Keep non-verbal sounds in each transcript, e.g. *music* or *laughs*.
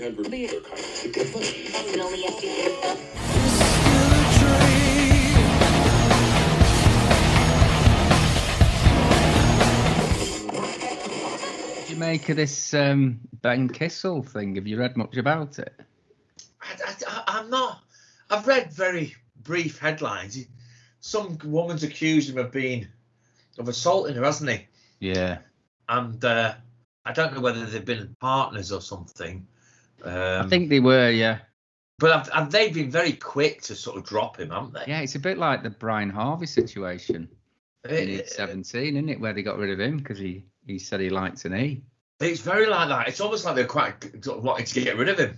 800 meter kind of different. Only FD. What do you make of this um, Ben Kissel thing? Have you read much about it? I, I, I'm not. I've read very brief headlines. Some woman's accused him of being of assaulting her, hasn't he? Yeah. And uh, I don't know whether they've been partners or something. Um, I think they were, yeah. but have, have they been very quick to sort of drop him, haven't they? Yeah, it's a bit like the Brian Harvey situation in It- East 17, isn't it? Where they got rid of him because he, he said he liked an E. It's very like that. It's almost like they're quite wanting to get rid of him,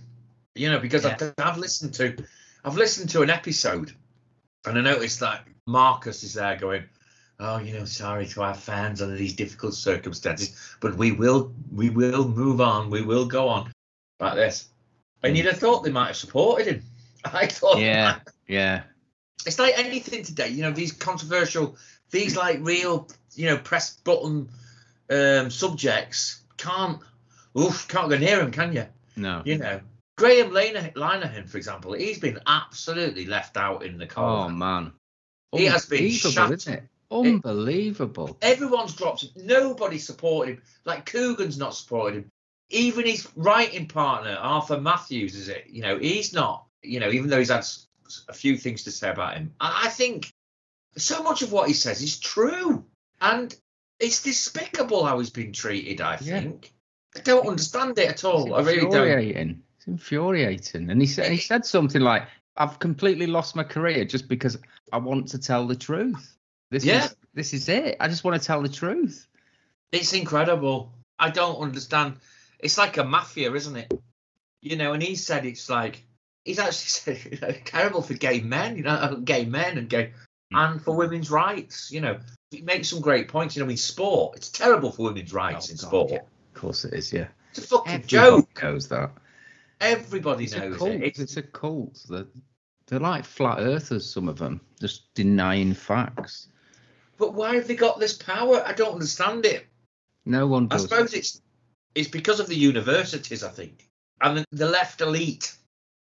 you know, because I've, I've listened to, I've listened to an episode, and I noticed that Marcus is there going, "Oh, you know, sorry to our fans under these difficult circumstances, but we will, we will move on, we will go on like this." And you'd have thought they might have supported him. *laughs* I thought, Yeah, yeah. it's like anything today, you know, these controversial, these like real, you know, press button um, subjects can't, oof, can't go near him, can you? No. You know, Graham Linehan, for example, he's been absolutely left out in the Oh, cold. man. He has been Unbelievable, shattered. isn't it? Unbelievable. Everyone's dropped. him. Nobody supported him. Like Coogan's not supported him. Even his writing partner, Arthur Mathews, is it? You know, he's not. You know, even though he's had a few things to say about him, I think so much of what he says is true, and it's despicable how he's been treated. I Yeah. think. I don't understand it at all. I It's really don't. infuriating. It's infuriating. And he said he said something like, "I've completely lost my career just because I want to tell the truth. This Yeah. is this is it. I just want to tell the truth." It's incredible. I don't understand. It's like a mafia, isn't it? You know, and he said it's like he's actually *laughs* said you know, terrible for gay men, you know, uh, gay men and gay and for women's rights. You know, he makes some great points. You know, in sport, it's terrible for women's rights Oh, in God, sport. yeah. Of course it is. Yeah. It's a fucking Everybody joke. knows that. Everybody It's a knows cult. it. It's, It's, a cult. They're, they're like flat earthers. Some of them just denying facts. but why have they got this power? I don't understand it. No one I suppose it's it's because of the universities, I think, and the, the left elite,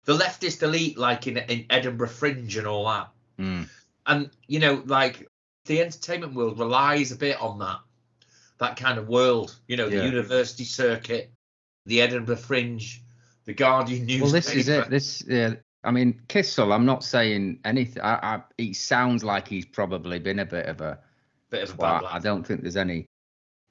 the leftist elite, like in in Edinburgh Fringe and all that. Mm. And you know, like the entertainment world relies a bit on that, that kind of world. You know, the Yeah. university circuit, the Edinburgh Fringe, the Guardian newspaper. Well, this is it. This, yeah. I mean, Kissel. I'm not saying anything. I, I, he sounds like he's probably been a bit of a. Bit of a bad I don't think there's any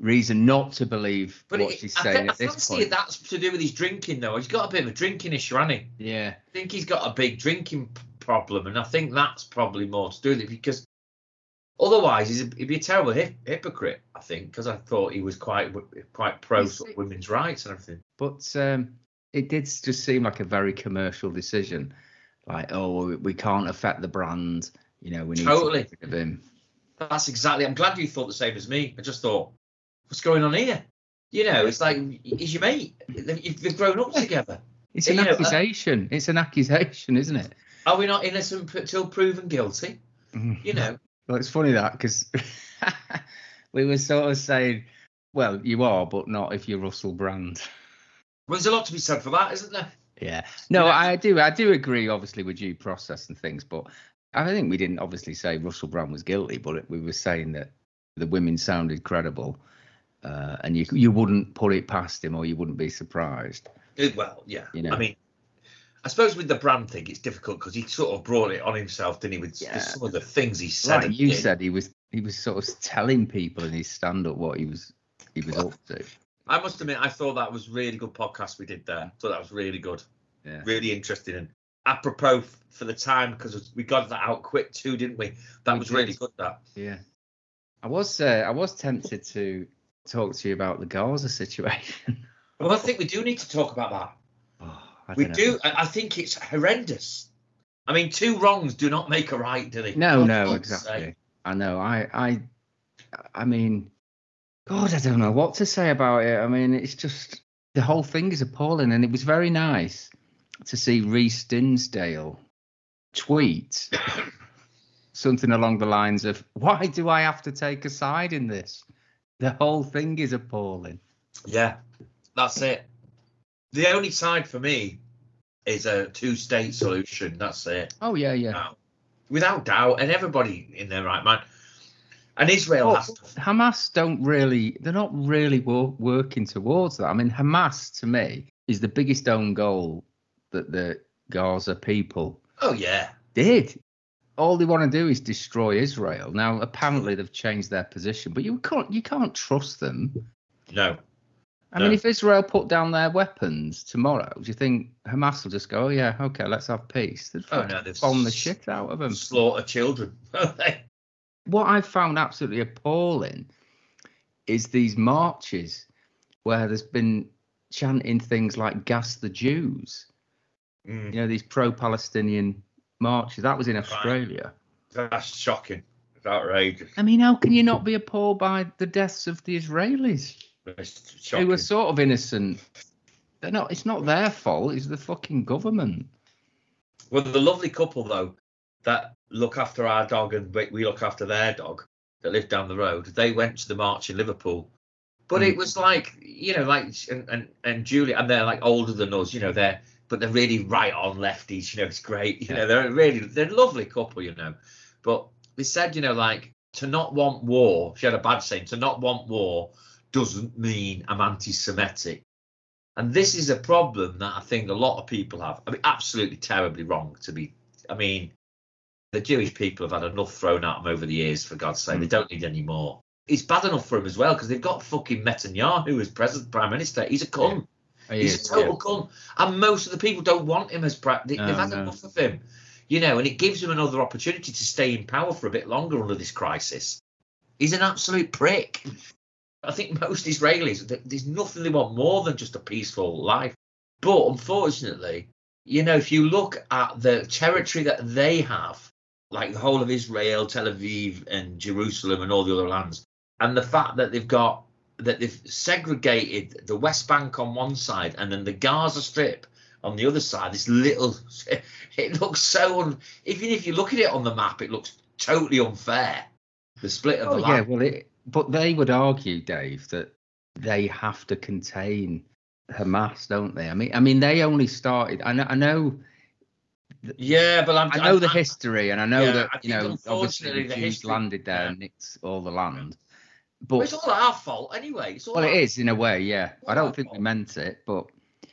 reason not to believe But what it, she's I, saying I at this fancy point. that's to do with his drinking, though. He's got a bit of a drinking issue, hasn't he? Yeah. I think he's got a big drinking p- problem, and I think that's probably more to do with it because otherwise he's a, he'd be a terrible hip, hypocrite. I think because I thought he was quite quite pro sort of women's rights and everything. But um, it did just seem like a very commercial decision. Like, oh, we- we can't affect the brand. You know, we need Totally. to get rid of him. That's exactly. I'm glad you thought the same as me. I just thought, what's going on here? You know, it's like he's your mate. They've, they've grown up together. It's an you know, uh, accusation. it's an accusation, isn't it? Are we not innocent until proven guilty? You know, Well, it's funny that because *laughs* we were sort of saying, well, you are, but not if you're Russell Brand. well, there's a lot to be said for that, isn't there? Yeah. No, You know- I do. I do agree, obviously, with due process and things, but I think we didn't obviously say Russell Brand was guilty, but we were saying that the women sounded credible, uh, and you you wouldn't put it past him, or you wouldn't be surprised. Well, yeah. You know. I mean, I suppose with the brand thing, it's difficult because he sort of brought it on himself, didn't he? With Yeah. some of the things he said. Like you did. said, he was he was sort of telling people in his stand up what he was he was up to. I must admit, I thought that was really good podcast we did there. I thought that was really good, Yeah. really interesting, and apropos for the time because we got that out quick too, didn't we? That We was did. really good. That. Yeah. I was uh, I was tempted to talk to you about the Gaza situation. *laughs* Well, I think we do need to talk about that. Oh, We don't do. I think it's horrendous. I mean, two wrongs do not make a right, do they? No, For no, exactly. sake. I know. I, I, I mean, God, I don't know what to say about it. I mean, it's just the whole thing is appalling, and it was very nice to see Reece Dinsdale tweet *coughs* something along the lines of, "Why do I have to take a side in this? The whole thing is appalling." Yeah, that's it. the only side for me is a two-state solution. That's it. Oh yeah, yeah. Now, without doubt, and everybody in their right mind. And Israel Well, has to. Hamas don't really, they're not really wo- working towards that. I mean, Hamas to me is the biggest own goal that the Gaza people Oh yeah, did. All they want to do is destroy Israel. Now, apparently, they've changed their position, but you can't you can't trust them. no, I No. mean, if Israel put down their weapons tomorrow, do you think Hamas will just go, "Oh yeah, okay, let's have peace"? They'd Oh, no, they've bomb the shit out of them. slaughter children. *laughs* what I found absolutely appalling is these marches where there's been chanting things like "gas the Jews." Mm, You know, these pro-Palestinian marches. That was in Australia. that's shocking. It's outrageous. I mean, how can you not be appalled by the deaths of the Israelis shocking. were sort of innocent? They're not. It's not their fault. It's the fucking government. Well, the lovely couple though that look after our dog and we we look after their dog that live down the road. They went to the march in Liverpool, but Mm. it was like you know, like and and, and Julia and they're like older than us. You know, they're but they're really right on lefties. You know, it's great. You Yeah. know, they're really they're a lovely couple. You know, but they said you know like to not want war. She had a bad saying. To not want war doesn't mean I'm anti-Semitic. And this is a problem that I think a lot of people have. I mean, absolutely terribly wrong to be. I mean, the Jewish people have had enough thrown at them over the years, for God's sake. They Mm. don't need any more. It's bad enough for them as well because they've got fucking Netanyahu as president, prime minister. He's a cunt. Oh, he He's is, a total cunt. And most of the people don't want him as prime. They, they've had no. enough of him. You know, and it gives him another opportunity to stay in power for a bit longer under this crisis. He's an absolute prick. I think most Israelis, there's nothing they want more than just a peaceful life. But unfortunately, you know, if you look at the territory that they have, like the whole of Israel, Tel Aviv, and Jerusalem, and all the other lands, and the fact that they've got that they've segregated the West Bank on one side and then the Gaza Strip on the other side, this little, *laughs* it looks so, un, even if you look at it on the map, it looks totally unfair. The split of Oh, the yeah, well, it, but they would argue, Dave, that they have to contain Hamas, don't they? I mean, I mean, they only started. I know, I know, Yeah, but I'm, I know the I'm- history, and I know Yeah, that you know, obviously the the Jews history- landed there yeah. and nicked all the land. Well, But it's all our fault anyway. It's all well, it our- is in a way, yeah. I don't our think we meant it, but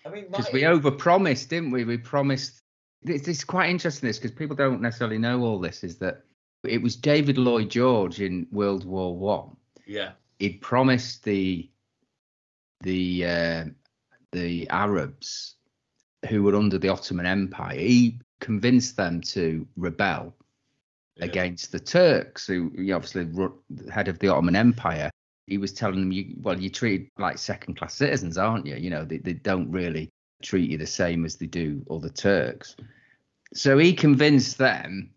I mean, because my- we overpromised, didn't we? We promised. It's, it's quite interesting this because people don't necessarily know all this. Is that it was David Lloyd George in World War One. yeah, He'd promised the the uh, the Arabs who were under the Ottoman Empire. He convinced them to rebel yeah. against the Turks, who you obviously head of the Ottoman Empire. He was telling them, "You well, you're treated like second-class citizens, aren't you? You know, they, they don't really treat you the same as they do other Turks." So he convinced them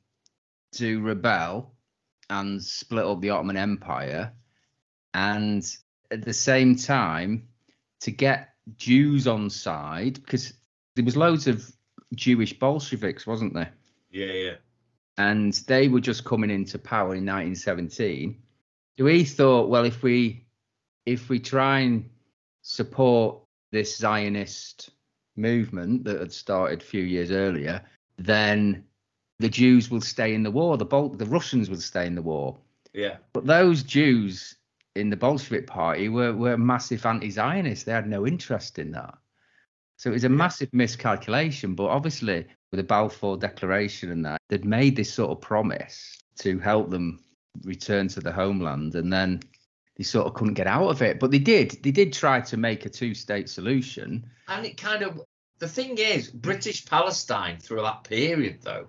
to rebel and split up the Ottoman Empire, and at the same time to get Jews on side because there was loads of Jewish Bolsheviks, wasn't there? yeah, yeah. And they were just coming into power in 1917. We thought, well, if we if we try and support this Zionist movement that had started a few years earlier, then the Jews will stay in the war. The Bol- the Russians will stay in the war. Yeah, But those Jews in the Bolshevik Party were were massive anti-Zionists. They had no interest in that. So it was a massive miscalculation. But obviously, with the Balfour Declaration and that, they'd made this sort of promise to help them return to the homeland, and then they sort of couldn't get out of it. But they did. They did try to make a two-state solution. and it kind of the thing is, British Palestine through that period though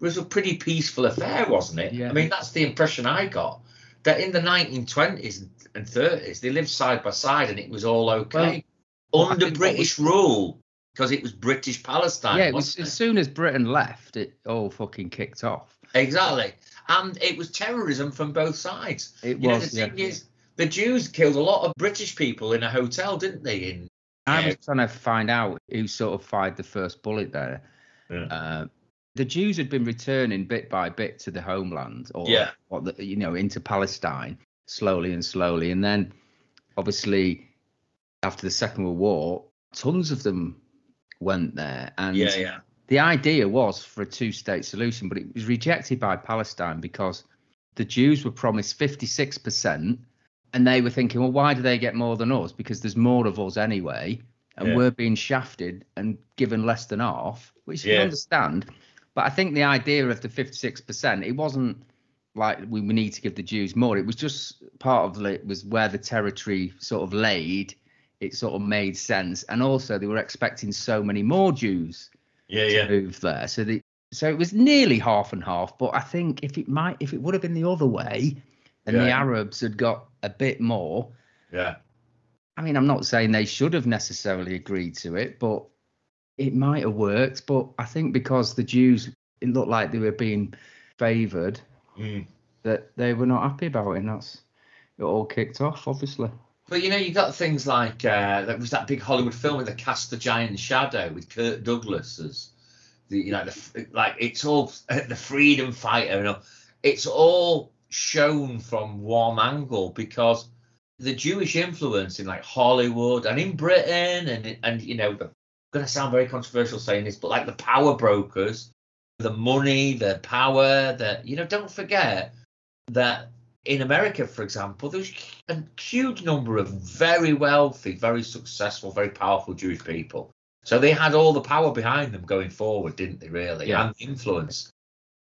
was a pretty peaceful affair, wasn't it? Yeah. I mean, that's the impression I got. That in the 1920s and 30s, they lived side by side and it was all okay Well, under British rule because it was British Palestine. yeah, was, as soon as Britain left, it all fucking kicked off. Exactly. And it was terrorism from both sides. It you was. know, the yeah. thing is, the Jews killed a lot of British people in a hotel, didn't they? In I Yeah. was trying to find out who sort of fired the first bullet there. Yeah. Uh, the Jews had been returning bit by bit to the homeland, or Yeah. what the, you know, into Palestine, slowly and slowly, and then obviously after the Second World War, tons of them went there, and Yeah, yeah. the idea was for a two-state solution, but it was rejected by Palestine because the Jews were promised 56%, and they were thinking, well, why do they get more than us? Because there's more of us anyway, and Yeah. we're being shafted and given less than half, which you Yeah. can understand. But I think the idea of the 56%, it wasn't like we, we need to give the Jews more. It was just part of it was where the territory sort of laid. It sort of made sense, and also they were expecting so many more Jews Yeah, yeah. move there. So the so it was nearly half and half. But I think if it might if it would have been the other way, and the Arabs had got a bit more. Yeah. I mean, I'm not saying they should have necessarily agreed to it, but it might have worked. But I think because the Jews, it looked like they were being favoured, Mm. that they were not happy about it. And that's it all kicked off, obviously. But you know, you got things like uh, there was that big Hollywood film with the cast the giant shadow with Kirk Douglas as the you know the like it's all *laughs* the freedom fighter and all. It's all shown from one angle because the Jewish influence in like Hollywood and in Britain and and you know I'm gonna sound very controversial saying this, but like the power brokers, the money, the power, the you know don't forget that in America, for example, there's a huge number of very wealthy, very successful, very powerful Jewish people. So they had all the power behind them going forward, didn't they, really? Yeah. And influence.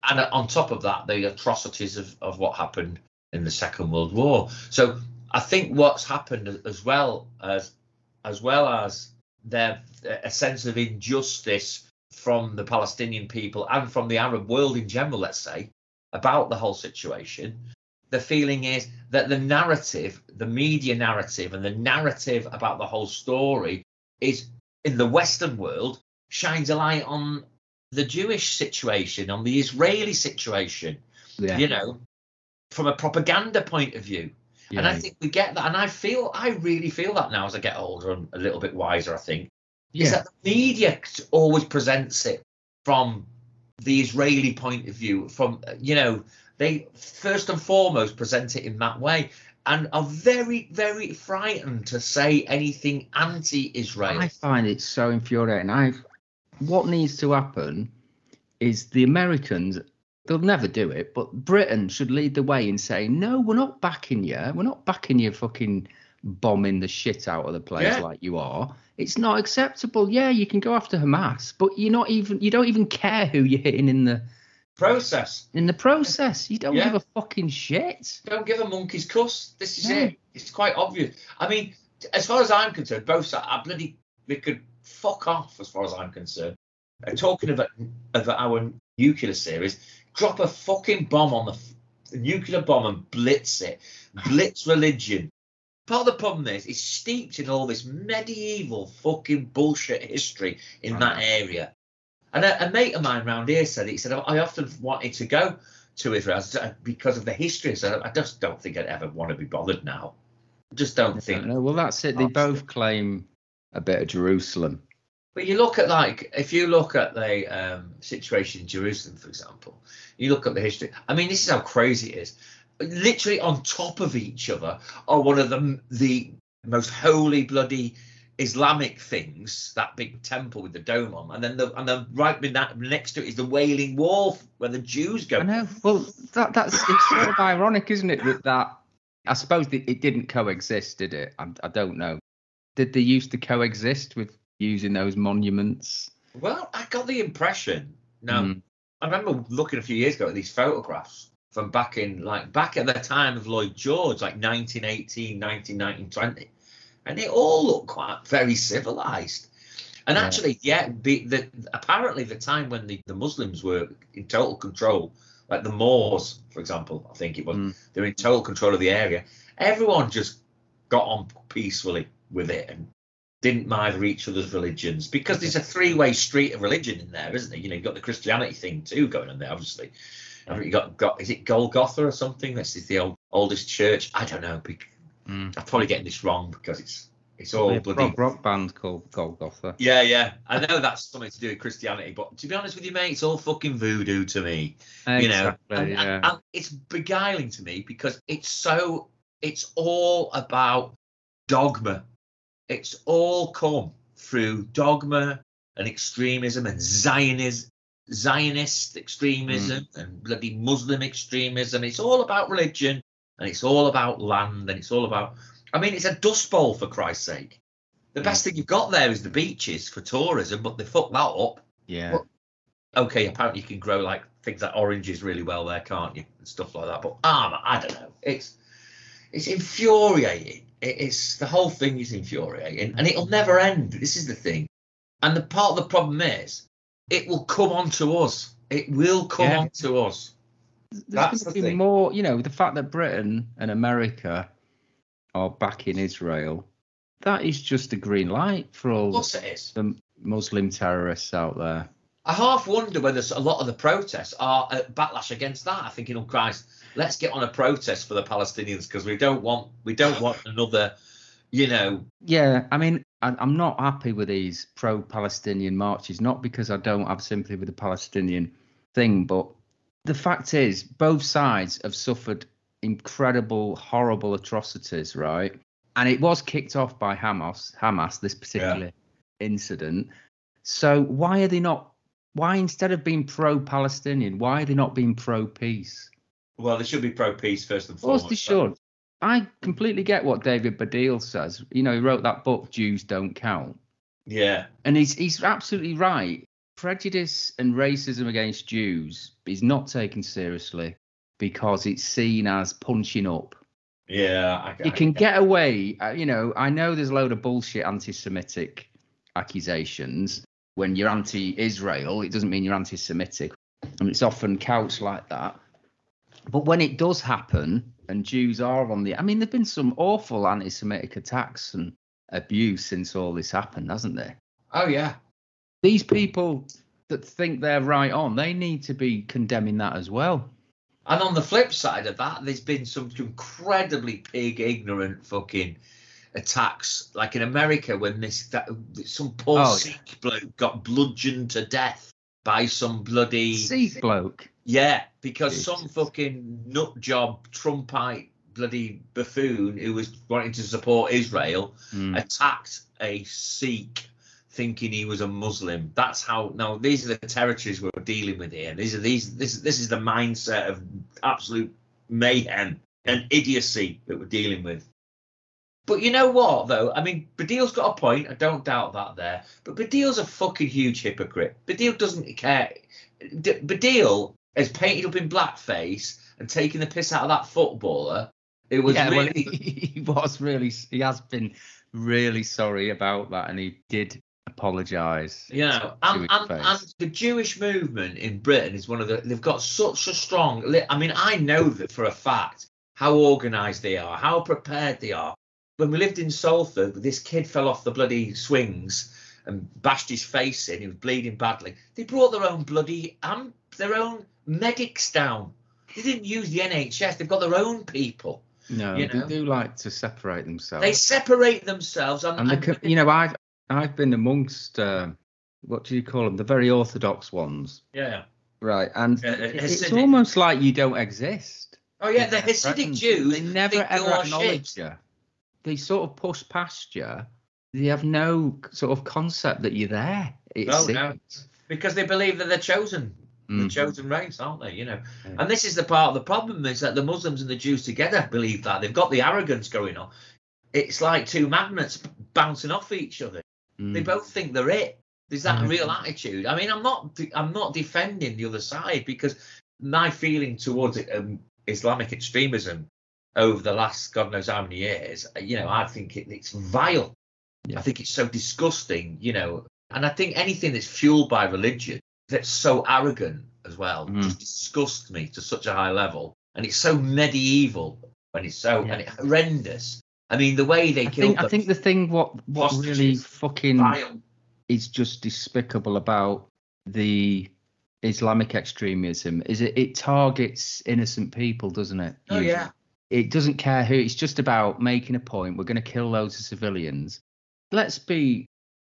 And on top of that, the atrocities of, of what happened in the Second World War. So I think what's happened as well as as well as there a sense of injustice from the Palestinian people and from the Arab world in general, let's say, about the whole situation. The feeling is that the narrative, the media narrative, and the narrative about the whole story is in the Western world shines a light on the Jewish situation, on the Israeli situation, Yeah. you know, from a propaganda point of view. And I think we get that. And I feel, I really feel that now as I get older and a little bit wiser, I think is yeah. that the media always presents it from the Israeli point of view. From you know, they first and foremost present it in that way, and are very, very frightened to say anything anti-Israel. I find it so infuriating. I what needs to happen is the Americans they'll never do it, but Britain should lead the way in saying, No, we're not backing you. We're not backing you fucking bombing the shit out of the place Yeah. like you are. It's not acceptable. Yeah, you can go after Hamas, but you're not even you don't even care who you're hitting in the Process. in the process. You don't Yeah. give a fucking shit. Don't give a monkey's cuss. This is No. it. It's quite obvious. I mean, as far as I'm concerned, both sides, I bloody they could fuck off. As far as I'm concerned, uh, talking about of our nuclear series, drop a fucking bomb on the, f- the nuclear bomb and blitz it, blitz religion. Part of the problem is it's steeped in all this medieval fucking bullshit history in that area. And a, a mate of mine round here said, he said, I often wanted to go to Israel because of the history. So I just don't think I'd ever want to be bothered now. I just don't think. No, well, that's it. They both claim a bit of Jerusalem. But you look at like if you look at the um, situation in Jerusalem, for example, you look at the history. I mean, this is how crazy it is. Literally on top of each other are one of the the most holy bloody Islamic things. That big temple with the dome on, and then the and then right next to it is the Wailing Wall where the Jews go. I know. Well, that that's it's sort of ironic, isn't it? That that I suppose it didn't coexist, did it? I, I don't know. Did they used to coexist with using those monuments? Well, I got the impression. Now, Mm. I remember looking a few years ago at these photographs from back in, like, back at the time of Lloyd George, like 1918, 1919, 20. And it all looked quite very civilized. And Yeah. actually, yeah, the, the apparently the time when the, the Muslims were in total control, like the Moors, for example, I think it was, Mm. they were in total control of the area. Everyone just got on peacefully with it and didn't mind each other's religions because there's a three-way street of religion in there, isn't there? You know, you've got the Christianity thing too going on there, obviously. Haven't you got, got is it Golgotha or something? This is the old, oldest church. I don't know. Mm. I'm probably getting this wrong because it's it's all A bloody. rock, rock band called Golgotha. Yeah, yeah. I know that's something to do with Christianity, but to be honest with you, mate, it's all fucking voodoo to me. you know and, yeah. and- and it's beguiling to me because it's so it's all about dogma it's all come through dogma and extremism and Zionism, Zionist extremism and bloody Muslim extremism. It's all about religion and it's all about land and it's all about. I mean, it's a dust bowl for Christ's sake. The best thing you've got there is the beaches for tourism, but they fucked that up. Yeah. Well, Okay, apparently you can grow like things like oranges really well there, can't you? And stuff like that. But ah, I don't know. It's it's infuriating. It's the whole thing is infuriating, and it'll never end. This is the thing. And the part of the problem is, it will come on to us. It will come Yeah. on to us. There's going to be more, you know, the fact that Britain and America are backing Israel, that is just a green light for all the Muslim terrorists out there. I half wonder whether a lot of the protests are a backlash against that. I think, you know, Christ, let's get on a protest for the Palestinians because we don't want we don't want another, you know, Yeah, I mean, I, I'm not happy with these pro-Palestinian marches, not because I don't have sympathy with the Palestinian thing, but the fact is, both sides have suffered incredible, horrible atrocities, right? And it was kicked off by Hamas, Hamas, this particular incident. So why are they not? Why instead of being pro-Palestinian, why are they not being pro-peace? well, they should be pro peace first and foremost. Of course they should. I completely get what David Baddiel says. You know, he wrote that book, Jews Don't Count. Yeah, And he's he's absolutely right. Prejudice and racism against Jews is not taken seriously because it's seen as punching up. yeah. I, You can get away, uh, you know, I know there's a load of bullshit anti Semitic accusations. When you're anti Israel, it doesn't mean you're anti Semitic. And it's often couched like that. But when it does happen and Jews are on the, I mean, there've been some awful anti Semitic attacks and abuse since all this happened, hasn't there? Oh yeah, these people that think they're right on, they need to be condemning that as well. and on the flip side of that, there's been some incredibly pig, ignorant fucking attacks, like in America when this that, some poor Oh, yeah. Sikh bloke got bludgeoned to death by some bloody Sikh bloke. Yeah, because some fucking nut job Trumpite bloody buffoon who was wanting to support Israel Mm. attacked a Sikh thinking he was a Muslim. That's how now these are the territories we're dealing with here. These are these this this is the mindset of absolute mayhem and idiocy that we're dealing with. But you know what though? I mean Baddiel's got a point, I don't doubt that there. But Baddiel's a fucking huge hypocrite. Baddiel doesn't care. D- Baddiel has painted up in blackface and taken the piss out of that footballer. It was yeah, well, he, *laughs* he was really, he has been really sorry about that, and he did apologise. You know, and, and, and the Jewish movement in Britain is one of the. They've got such a strong. I mean, I know that for a fact how organised they are, how prepared they are. When we lived in Salford, this kid fell off the bloody swings and bashed his face in. He was bleeding badly. They brought their own bloody um, their own medics down. They didn't use the NHS. They've got their own people. no, you they do like to separate themselves. They separate themselves. And, and the, and- you know, I've I've been amongst um, what do you call them? The very orthodox ones, yeah. right? And Uh, uh, it's almost like you don't exist. Oh yeah, the Hasidic. Jews. They never ever acknowledge shit. you. They sort of push past you. They have no sort of concept that you're there. It No, no. because they believe that they're chosen, the Mhm. chosen race, aren't they? You know, Yeah. and this is the part of the problem is that the Muslims and the Jews together believe that they've got the arrogance going on. It's like two magnets bouncing off each other. They Mm. both think they're it. There's that Mhm. real attitude. I mean, I'm not, de- I'm not defending the other side because my feeling towards it, um, Islamic extremism over the last God knows how many years, uh, you know, I think it, it's vile. Yeah. I think it's so disgusting, you know, and I think anything that's fueled by religion that's so arrogant as well Mhm. just disgusts me to such a high level, and it's so medieval and it's so Yeah. and it's horrendous. I mean, the way they I killed think I think the thing what what really fucking vile. is just despicable about the Islamic extremism is it it targets innocent people, doesn't it? Oh usually? yeah, It doesn't care who. It's just about making a point. We're going to kill loads of civilians. Let's be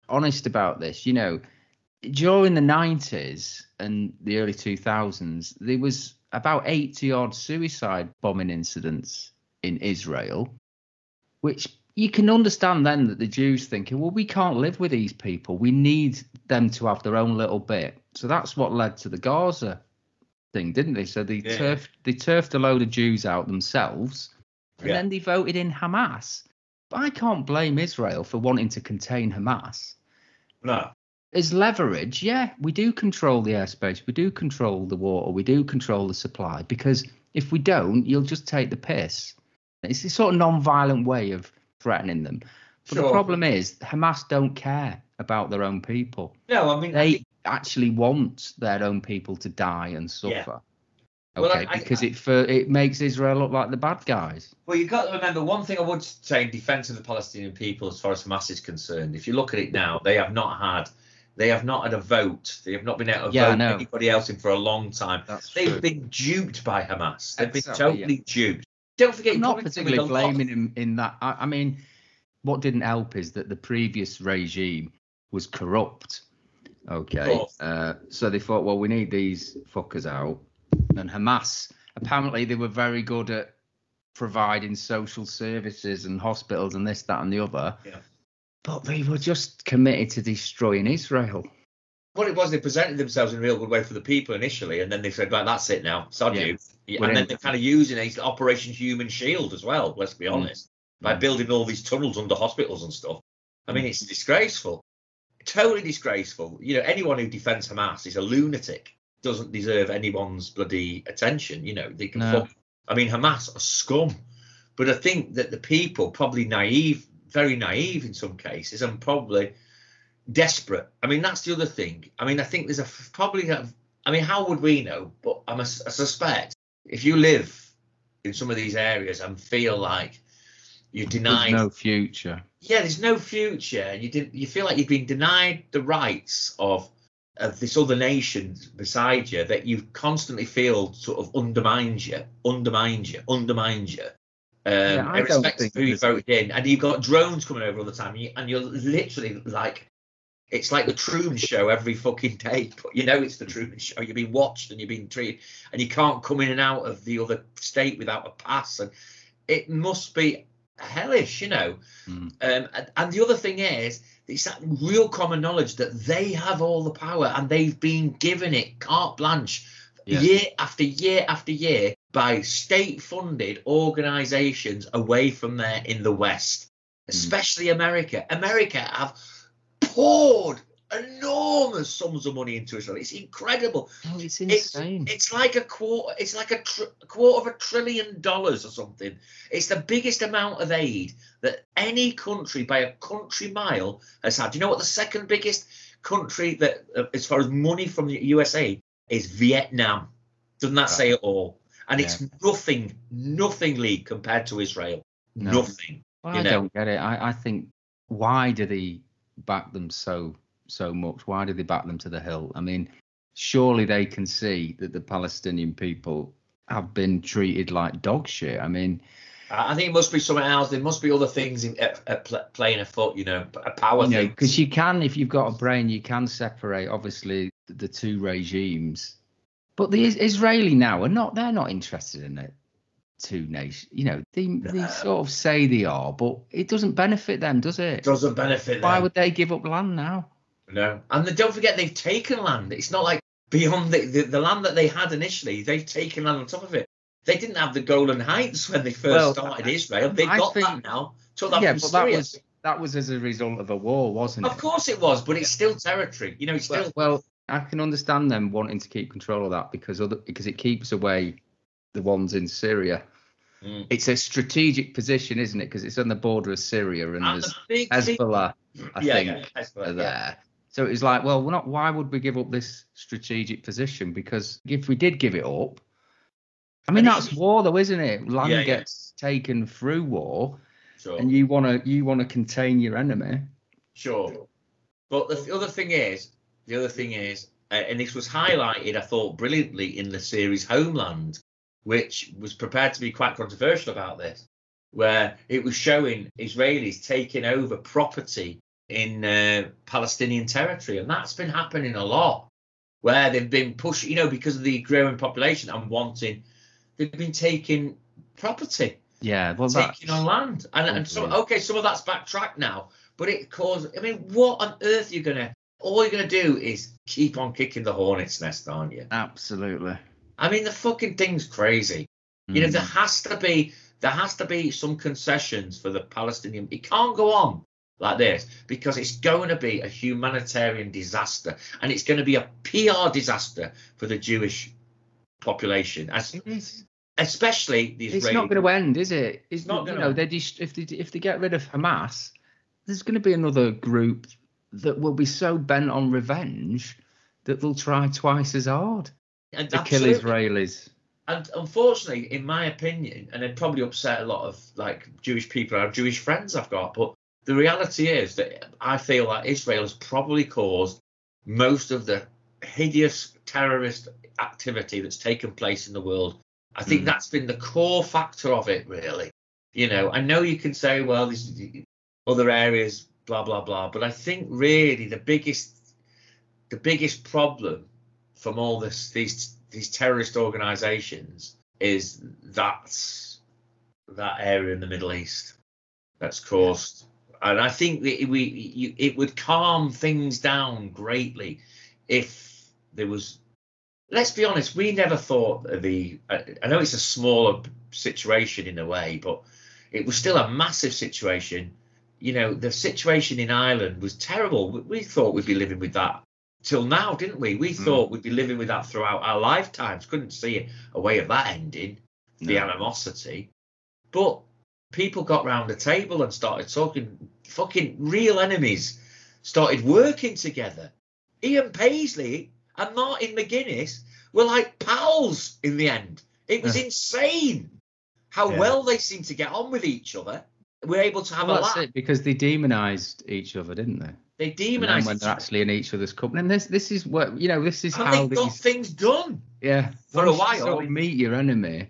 honest about this. You know, during the 90s and the early 2000s, there was about 80 odd suicide bombing incidents in Israel, which you can understand then that the Jews thinking, well, we can't live with these people. We need them to have their own little bit. So that's what led to the Gaza thing, didn't they? So they Yeah. turfed they turfed a load of Jews out themselves, and Yeah. then they voted in Hamas. But I can't blame Israel for wanting to contain Hamas. No. As leverage, yeah, we do control the airspace, we do control the water, we do control the supply. Because if we don't, you'll just take the piss. It's a sort of non-violent way of threatening them. But the problem is Hamas don't care about their own people. No, I mean, I They actually want their own people to die and Yeah. suffer. Well, Okay, I- I- because it for, it makes Israel look like the bad guys. Well, you've got to remember one thing I would say in defence of the Palestinian people, as far as Hamas is concerned. If you look at it now, they have not had, they have not had a vote. They have not been able to Yeah, vote anybody else in for a long time. That's They've been duped by Hamas. They've been Exactly, totally duped. Don't forget, I'm not particularly with a lot- blaming him in that. I, I mean, what didn't help is that the previous regime was corrupt. Okay, uh, so they thought, well, we need these fuckers out. And Hamas, apparently, they were very good at providing social services and hospitals and this, that, and the other. Yeah. But they were just committed to destroying Israel. What it was, they presented themselves in a real good way for the people initially, and then they said, "Right, that's it now, sod Yeah. you." We're and then in. they're kind of using it, Operation Human Shield as well. Let's be Mm. honest, by Mm. building all these tunnels under hospitals and stuff. I mean, it's disgraceful, totally disgraceful. You know, anyone who defends Hamas is a lunatic. Doesn't deserve anyone's bloody attention. You know, they can. No. Fuck. I mean, Hamas are scum, but I think that the people probably naive, very naive in some cases, and probably desperate. I mean, that's the other thing. I mean, I think there's a probably. A, I mean, how would we know? But I'm a, I suspect if you live in some of these areas and feel like you're There's denied, no future. yeah, there's no future, you did, you feel like you've been denied the rights of of this other nation beside you that you constantly feel sort of undermines you, undermines you, undermines you. Um, Yeah, I don't irrespective think of who you voted in, and you've got drones coming over all the time, and you're literally like, it's like the Truman Show every fucking day. *laughs* But you know it's the Truman Show. You're being watched and you're being treated, and you can't come in and out of the other state without a pass, and it must be hellish, you know. Mm. Um, and, and the other thing is, it's that real common knowledge that they have all the power and they've been given it carte blanche Yeah. year after year after year by state funded organizations away from there in the West, especially America. America have poured enormous sums of money into Israel. It's incredible. Oh, it's It's, insane. it's like a quarter. It's like a, tr- a quarter of a trillion dollars or something. It's the biggest amount of aid that any country by a country mile has had. Do you know what the second biggest country that, uh, as far as money from the USA, is Vietnam? Doesn't that say it all? And it's nothing, nothingly compared to Israel. No. Nothing. Well, I know. don't get it. I, I think why do they back them so so much? Why do they back them to the hill? I mean, surely they can see that the Palestinian people have been treated like dog shit. I mean, I think it must be something else. There must be other things in, at, at pl- playing a foot. You know, a power you thing. because you can, if you've got a brain, you can separate obviously the, the two regimes. But the Israeli now are not. They're not interested in it. Two nations. You know, they they sort of say they are, but it doesn't benefit them, does it? doesn't benefit them. Why them. would they give up land now? No, and the, don't forget they've taken land. It's not like beyond the, the the land that they had initially. They've taken land on top of it. They didn't have the Golan Heights when they first Well, started Israel. They've I got that now. Took that yeah, from but that was that was as a result of a war, wasn't it? Of course it was, but it's still territory. You know, it's Well, still. well, I can understand them wanting to keep control of that because other because it keeps away the ones in Syria. Mm. It's a strategic position, isn't it? Because it's on the border of Syria and, And there's the big thing- Hezbollah, I yeah, think, yeah, Hezbollah, are yeah. there. So it's like, well, we're not. Why would we give up this strategic position? Because if we did give it up, I mean, And that's war, though, isn't it? Land Yeah, yeah. gets taken through war, Sure. and you want to you want to contain your enemy. Sure. But the th- other thing is, the other thing is, uh, and this was highlighted, I thought, brilliantly in the series Homeland, which was prepared to be quite controversial about this, where it was showing Israelis taking over property in uh, Palestinian territory. And that's been happening a lot, where they've been pushing, you know, because of the growing population and wanting, they've been taking property. Yeah, well, taking on land. And, and so, okay, some of that's backtracked now, but it caused. I mean, what on earth are you gonna? All you're gonna do is keep on kicking the hornet's nest, aren't you? absolutely. I mean, the fucking thing's crazy. You know, there Mm. has to be there has to be some concessions for the Palestinian. It can't go on like this because it's going to be a humanitarian disaster and it's going to be a PR disaster for the Jewish population, as, especially the Israeli. It's not going to end, is it? It's not not. gonna You know, end. they dest- if they if they get rid of Hamas, there's going to be another group that will be so bent on revenge that they'll try twice as hard and to kill. Israelis. And unfortunately, in my opinion, and it probably upset a lot of like Jewish people or Jewish friends I've got, but the reality is that I feel like Israel has probably caused most of the hideous terrorist activity that's taken place in the world. I think Mm. that's been the core factor of it, really. You know, I know you can say, well, there's other areas, blah blah blah, but I think really the biggest, the biggest problem from all this these these terrorist organizations is that's that area in the Middle East that's caused and I think that we you, it would calm things down greatly if there was let's be honest we never thought the I, know it's a smaller situation in a way but it was still a massive situation. You know the situation in Ireland was terrible. We thought we'd be living with that till now, didn't we? We Mm. thought we'd be living with that throughout our lifetimes. Couldn't see a way of that ending, the animosity. But people got round the table and started talking. Fucking real enemies started working together. Ian Paisley and Martin McGuinness were like pals in the end. It was insane how Yeah. well they seemed to get on with each other. We're able to have Well, a that's laugh. it because they demonized each other, didn't they? They And then when they're actually in each other's company, and this this is what you know. This is And how they got things done. yeah for a while. of meet your enemy.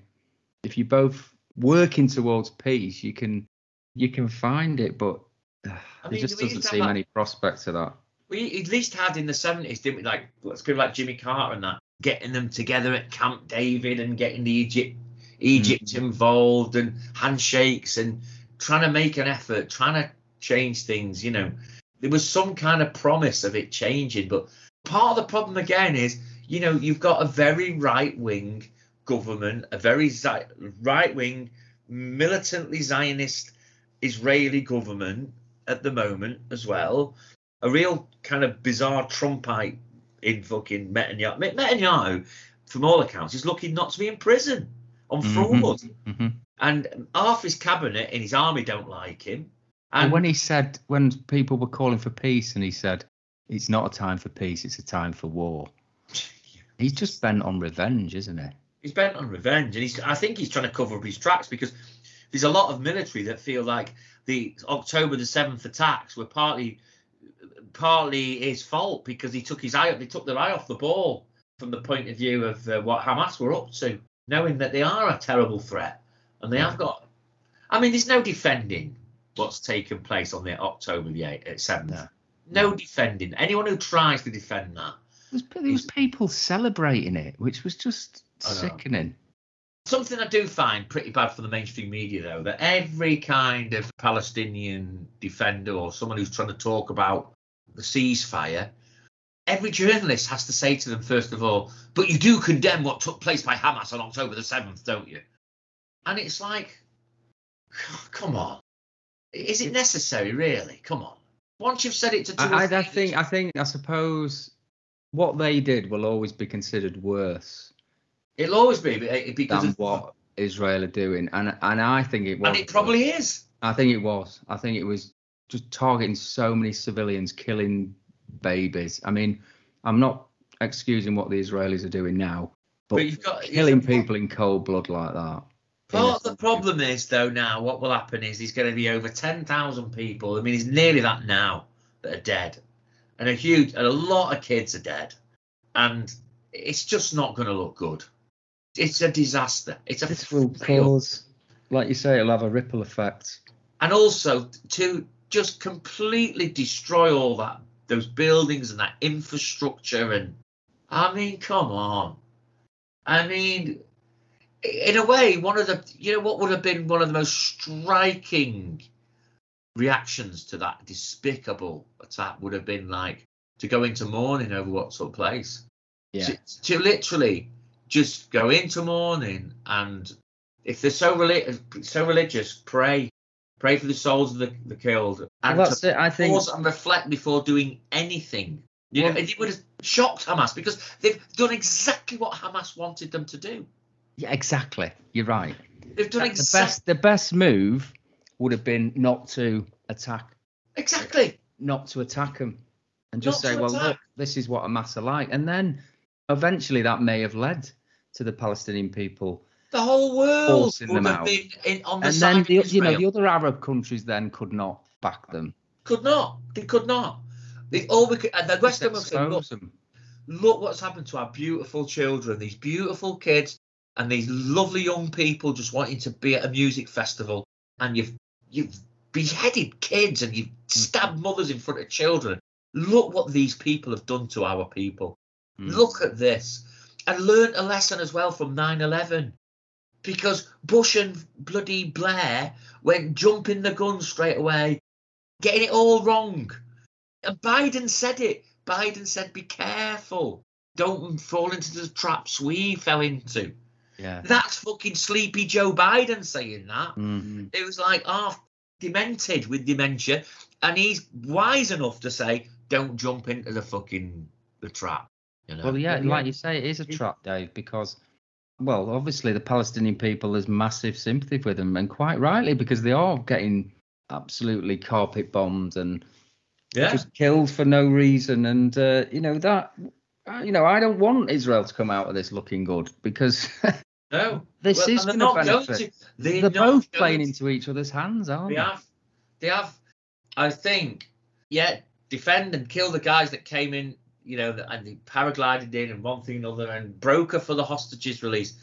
If you both working towards peace, you can you can find it, but *sighs* uh, there mean, just doesn't seem any prospect to that. we at least had in the 70s, didn't we? Like let's people like Jimmy Carter and that, getting them together at Camp David and getting the Egypt Egypt Mhm. involved and handshakes and trying to make an effort, trying to change things. You know, there was some kind of promise of it changing, but part of the problem again is, you know, you've got a very right wing government, a very zi- right wing, militantly Zionist Israeli government at the moment as well. A real kind of bizarre Trumpite in fucking Netanyahu. Net- Netanyahu, from all accounts, is lucky not to be in prison on Mhm. fraud. hmm And half his cabinet and his army don't like him. And And when he said when people were calling for peace, and he said it's not a time for peace, it's a time for war. *laughs* He's just bent on revenge, isn't he? he's bent on revenge, and he's I think he's trying to cover up his tracks because there's a lot of military that feel like the October the seventh attacks were partly partly his fault because he took his eye they took their eye off the ball from the point of view of uh, what Hamas were up to, knowing that they are a terrible threat and they have got. I mean, there's no defending what's taken place on the October the eighth, seventh. No. No defending. Anyone who tries to defend that There was, there was people celebrating it, which was just sickening. Something I do find pretty bad for the mainstream media, though, that every kind of Palestinian defender or someone who's trying to talk about the ceasefire, every journalist has to say to them, first of all, but you do condemn what took place by Hamas on October the 7th, don't you? And it's like, come on. Is it necessary, really? Come on. Once you've said it to two I, I, I think I think I suppose what they did will always be considered worse it'll always be be- because than of what Israel are doing, and and I think it was. and it probably is. I think it was. I think it was just targeting so many civilians, killing babies. I mean, I'm not excusing what the Israelis are doing now, but, But you've got- killing people in cold blood like that. Part of the problem is, though, now what will happen is there's going to be over 10,000 people. I mean, it's nearly that now that are dead, and a huge, and a lot of kids are dead, and it's just not going to look good. It's a disaster. It's a This will cause, like you say, it'll have a ripple effect. and also to just completely destroy all that, those buildings and that infrastructure, and I mean, come on. I mean, in a way, one of the you know what would have been one of the most striking reactions to that despicable attack would have been like to go into mourning over what took place. Yeah. To, to literally just go into mourning and if they're so reli- so religious, pray, pray for the souls of the, the killed, and Well, that's it. I think pause and reflect before doing anything. You Well- know, it would have shocked Hamas because they've done exactly what Hamas wanted them to do. Yeah, exactly. You're right. They've done the exactly best the best move would have been not to attack exactly. not to attack them and just Not say well attack. look this is what Hamas are like and then eventually that may have led to the Palestinian people The whole world Forcing would them have out. been in, on the and side then the, you know the other Arab countries then could not back them could not. They could not. They all we could, and the rest of them said, look, them look what's happened to our beautiful children, these beautiful kids, and these lovely young people just wanting to be at a music festival, and you've you've beheaded kids and you've stabbed mothers in front of children. Look what these people have done to our people. Mm. Look at this. And learn a lesson as well from 9-11. Because Bush and bloody Blair went jumping the gun straight away, getting it all wrong. And Biden said it. Biden said, be careful. Don't fall into the traps we fell into. Yeah That's fucking sleepy Joe Biden saying that. Mhm. It was like half demented with dementia. And he's wise enough to say, don't jump into the fucking the trap. You know? well yeah Yeah. like you say it is a trap Dave because well obviously the Palestinian people has massive sympathy with them and quite rightly because they are getting absolutely carpet bombed and yeah. just killed for no reason. And uh, you know that, uh, you know, I don't want Israel to come out of this looking good because *laughs* No. this Well, is going not to going benefit. to. They're, They're both playing to. into each other's hands, aren't They they? have. They have. I think. Yeah. Defend and kill the guys that came in. You know, and they paraglided in and one thing another and broker for the hostages release.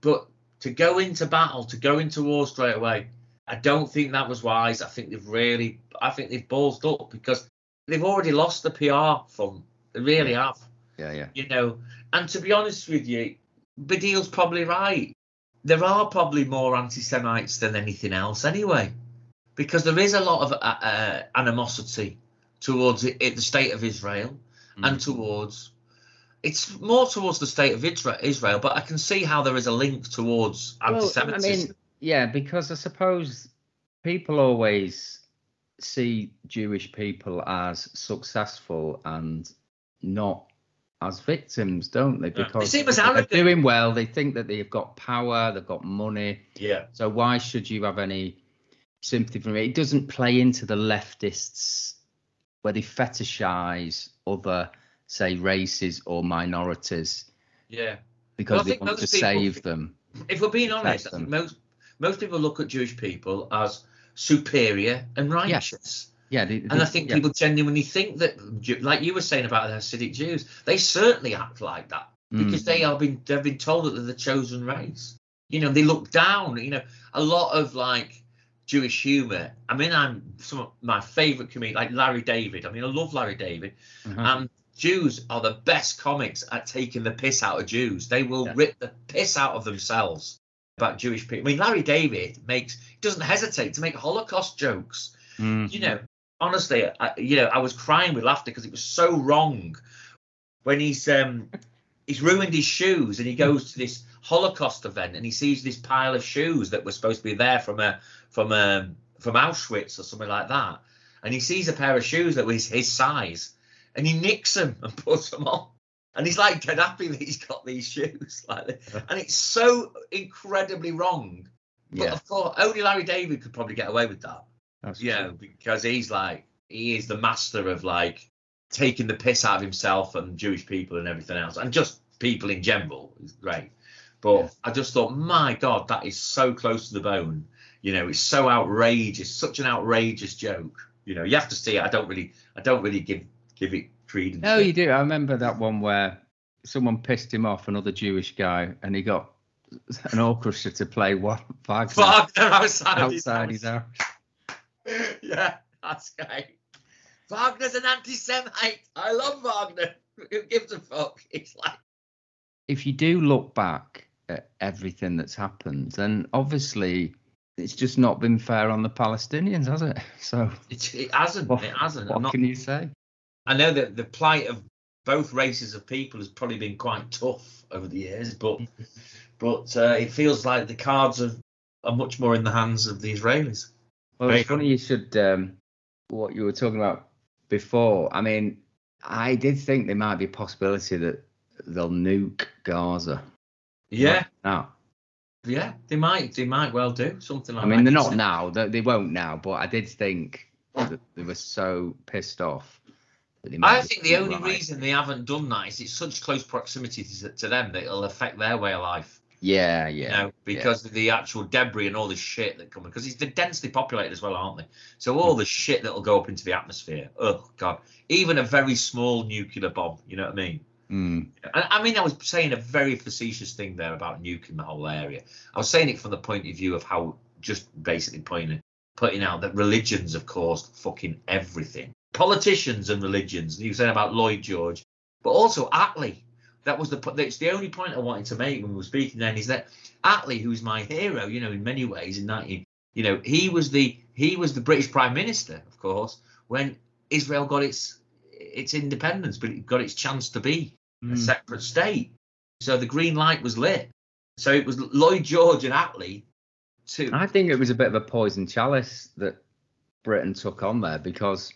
But to go into battle, to go into war straight away, I don't think that was wise. I think they've really. I think they've ballsed up because they've already lost the PR fund. They really have. Yeah, yeah. you know. And to be honest with you, Baddiel's probably right. There are probably more anti-Semites than anything else, anyway, because there is a lot of uh, uh, animosity towards it, it, the state of Israel and towards. It's more towards the state of Israel, but I can see how there is a link towards Well, I anti-Semitism. mean, yeah, because I suppose people always see Jewish people as successful and not as victims, don't they? They Because see them as they're doing well. They think that they've got power, they've got money. yeah, So why should you have any sympathy for me? It doesn't play into the leftists where they fetishize other, say, races or minorities yeah. because Well, they want to people- save them. If we're being honest, I them. think most most people look at Jewish people as superior and righteous. Yeah, they, And I think yeah. people genuinely think that, like you were saying about the Hasidic Jews, they certainly act like that because Mm. they are been they've been told that they're the chosen race. You know, they look down. You know, a lot of like Jewish humour. I mean, I'm some of my favourite comedians, like Larry David. I mean, I love Larry David. And Jews are the best comics at taking the piss out of Jews. They will Yeah. rip the piss out of themselves about Jewish people. I mean, Larry David makes doesn't hesitate to make Holocaust jokes Mm. you know, honestly, I, you know, I was crying with laughter because it was so wrong when he's um *laughs* he's ruined his shoes and he goes to this Holocaust event and he sees this pile of shoes that were supposed to be there from a from a from Auschwitz or something like that, and he sees a pair of shoes that was his size and he nicks them and *laughs* puts them on. And he's like dead happy that he's got these shoes *laughs* like this. And it's so incredibly wrong. But Yeah, of course, only Larry David could probably get away with that. That's Yeah, true. because he's like he is the master of like taking the piss out of himself and Jewish people and everything else, and just people in general. Is great, but Yeah. I just thought, my God, that is so close to the bone. You know, it's so outrageous, such an outrageous joke. You know, you have to see it. I don't really, I don't really give give it credence. No, you do. I remember that one where someone pissed him off, another Jewish guy, and he got an orchestra to play one Wagner Wagner outside, his outside his house. house. *laughs* yeah, that's great. Wagner's an anti-Semite. I love Wagner. *laughs* Who gives a fuck? *laughs* It's like. If you do look back at everything that's happened, then obviously it's just not been fair on the Palestinians, has it? So It, it hasn't. what, it hasn't. what not- can you say? I know that the plight of both races of people has probably been quite tough over the years, but but uh, it feels like the cards are, are much more in the hands of the Israelis. Well, it's funny you should um, what you were talking about before. I mean, I did think there might be a possibility that they'll nuke Gaza. Yeah, Now, yeah, they might, they might well do something like that. I that. mean, they're not now. They, they won't now. But I did think that they were so pissed off. That they might I think the only right. reason they haven't done that is it's such close proximity to, to them that it'll affect their way of life. Yeah, You yeah. know, because of the actual debris and all the shit that come because it's they're densely populated as well, aren't they? So all the shit that'll go up into the atmosphere. Oh god, even a very small nuclear bomb. You know what I mean? Mm, I, I mean, I was saying a very facetious thing there about nuking the whole area. I was saying it from the point of view of how just basically pointing putting out that religions have caused fucking everything. Politicians and religions. You were saying about Lloyd George, but also Attlee. That was the that's the only point I wanted to make when we were speaking then is that Attlee, who's my hero, you know, in many ways, in 19, you know, he was the he was the British Prime Minister, of course, when Israel got its its independence, but it got its chance to be a mm. separate state. So the green light was lit. So it was Lloyd George and Attlee to I think it was a bit of a poison chalice that Britain took on there because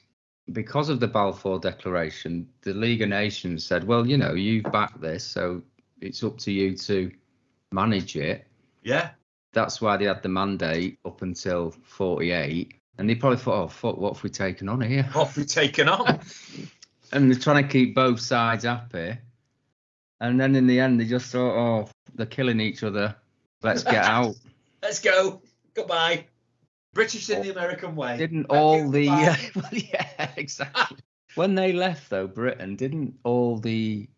because of the Balfour Declaration, the League of Nations said, "Well, you know, you've backed this, so it's up to you to manage it." yeah That's why they had the mandate up until 48, and they probably thought, "Oh, fuck, what have we taken on here?" what have we taken on. *laughs* And they're trying to keep both sides happy, and then in the end, they just thought, "Oh, they're killing each other. Let's get *laughs* out." Let's go. Goodbye. British in the American way. Didn't all the uh, *laughs* well, yeah exactly when they left though Britain didn't all the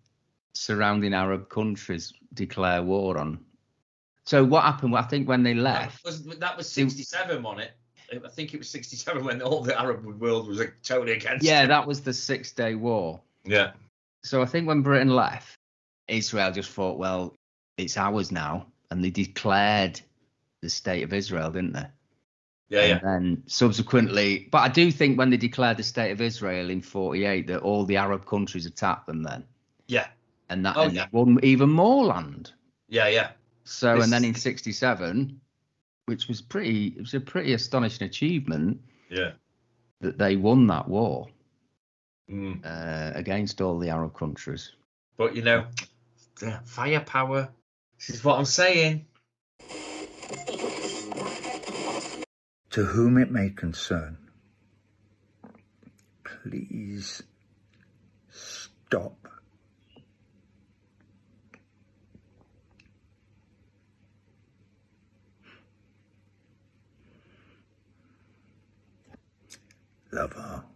surrounding Arab countries declare war on? So what happened? I think when they that left, was that was 67 on it. I think it was 67 when all the Arab world was like, totally against. yeah, it. that was the Six Day War. yeah. So I think when Britain left, Israel just thought, well, it's ours now, and they declared the state of Israel, didn't they? Yeah, yeah. And subsequently, but I do think when they declared the state of Israel in 48, that all the Arab countries attacked them then. Yeah. And that Oh, and yeah. won even more land. Yeah, yeah. So, This- and then in 67, which was pretty, it was a pretty astonishing achievement Yeah. that they won that war Mm. uh, against all the Arab countries. But you know, the firepower. This is what I'm saying. To whom it may concern, please stop. Lover.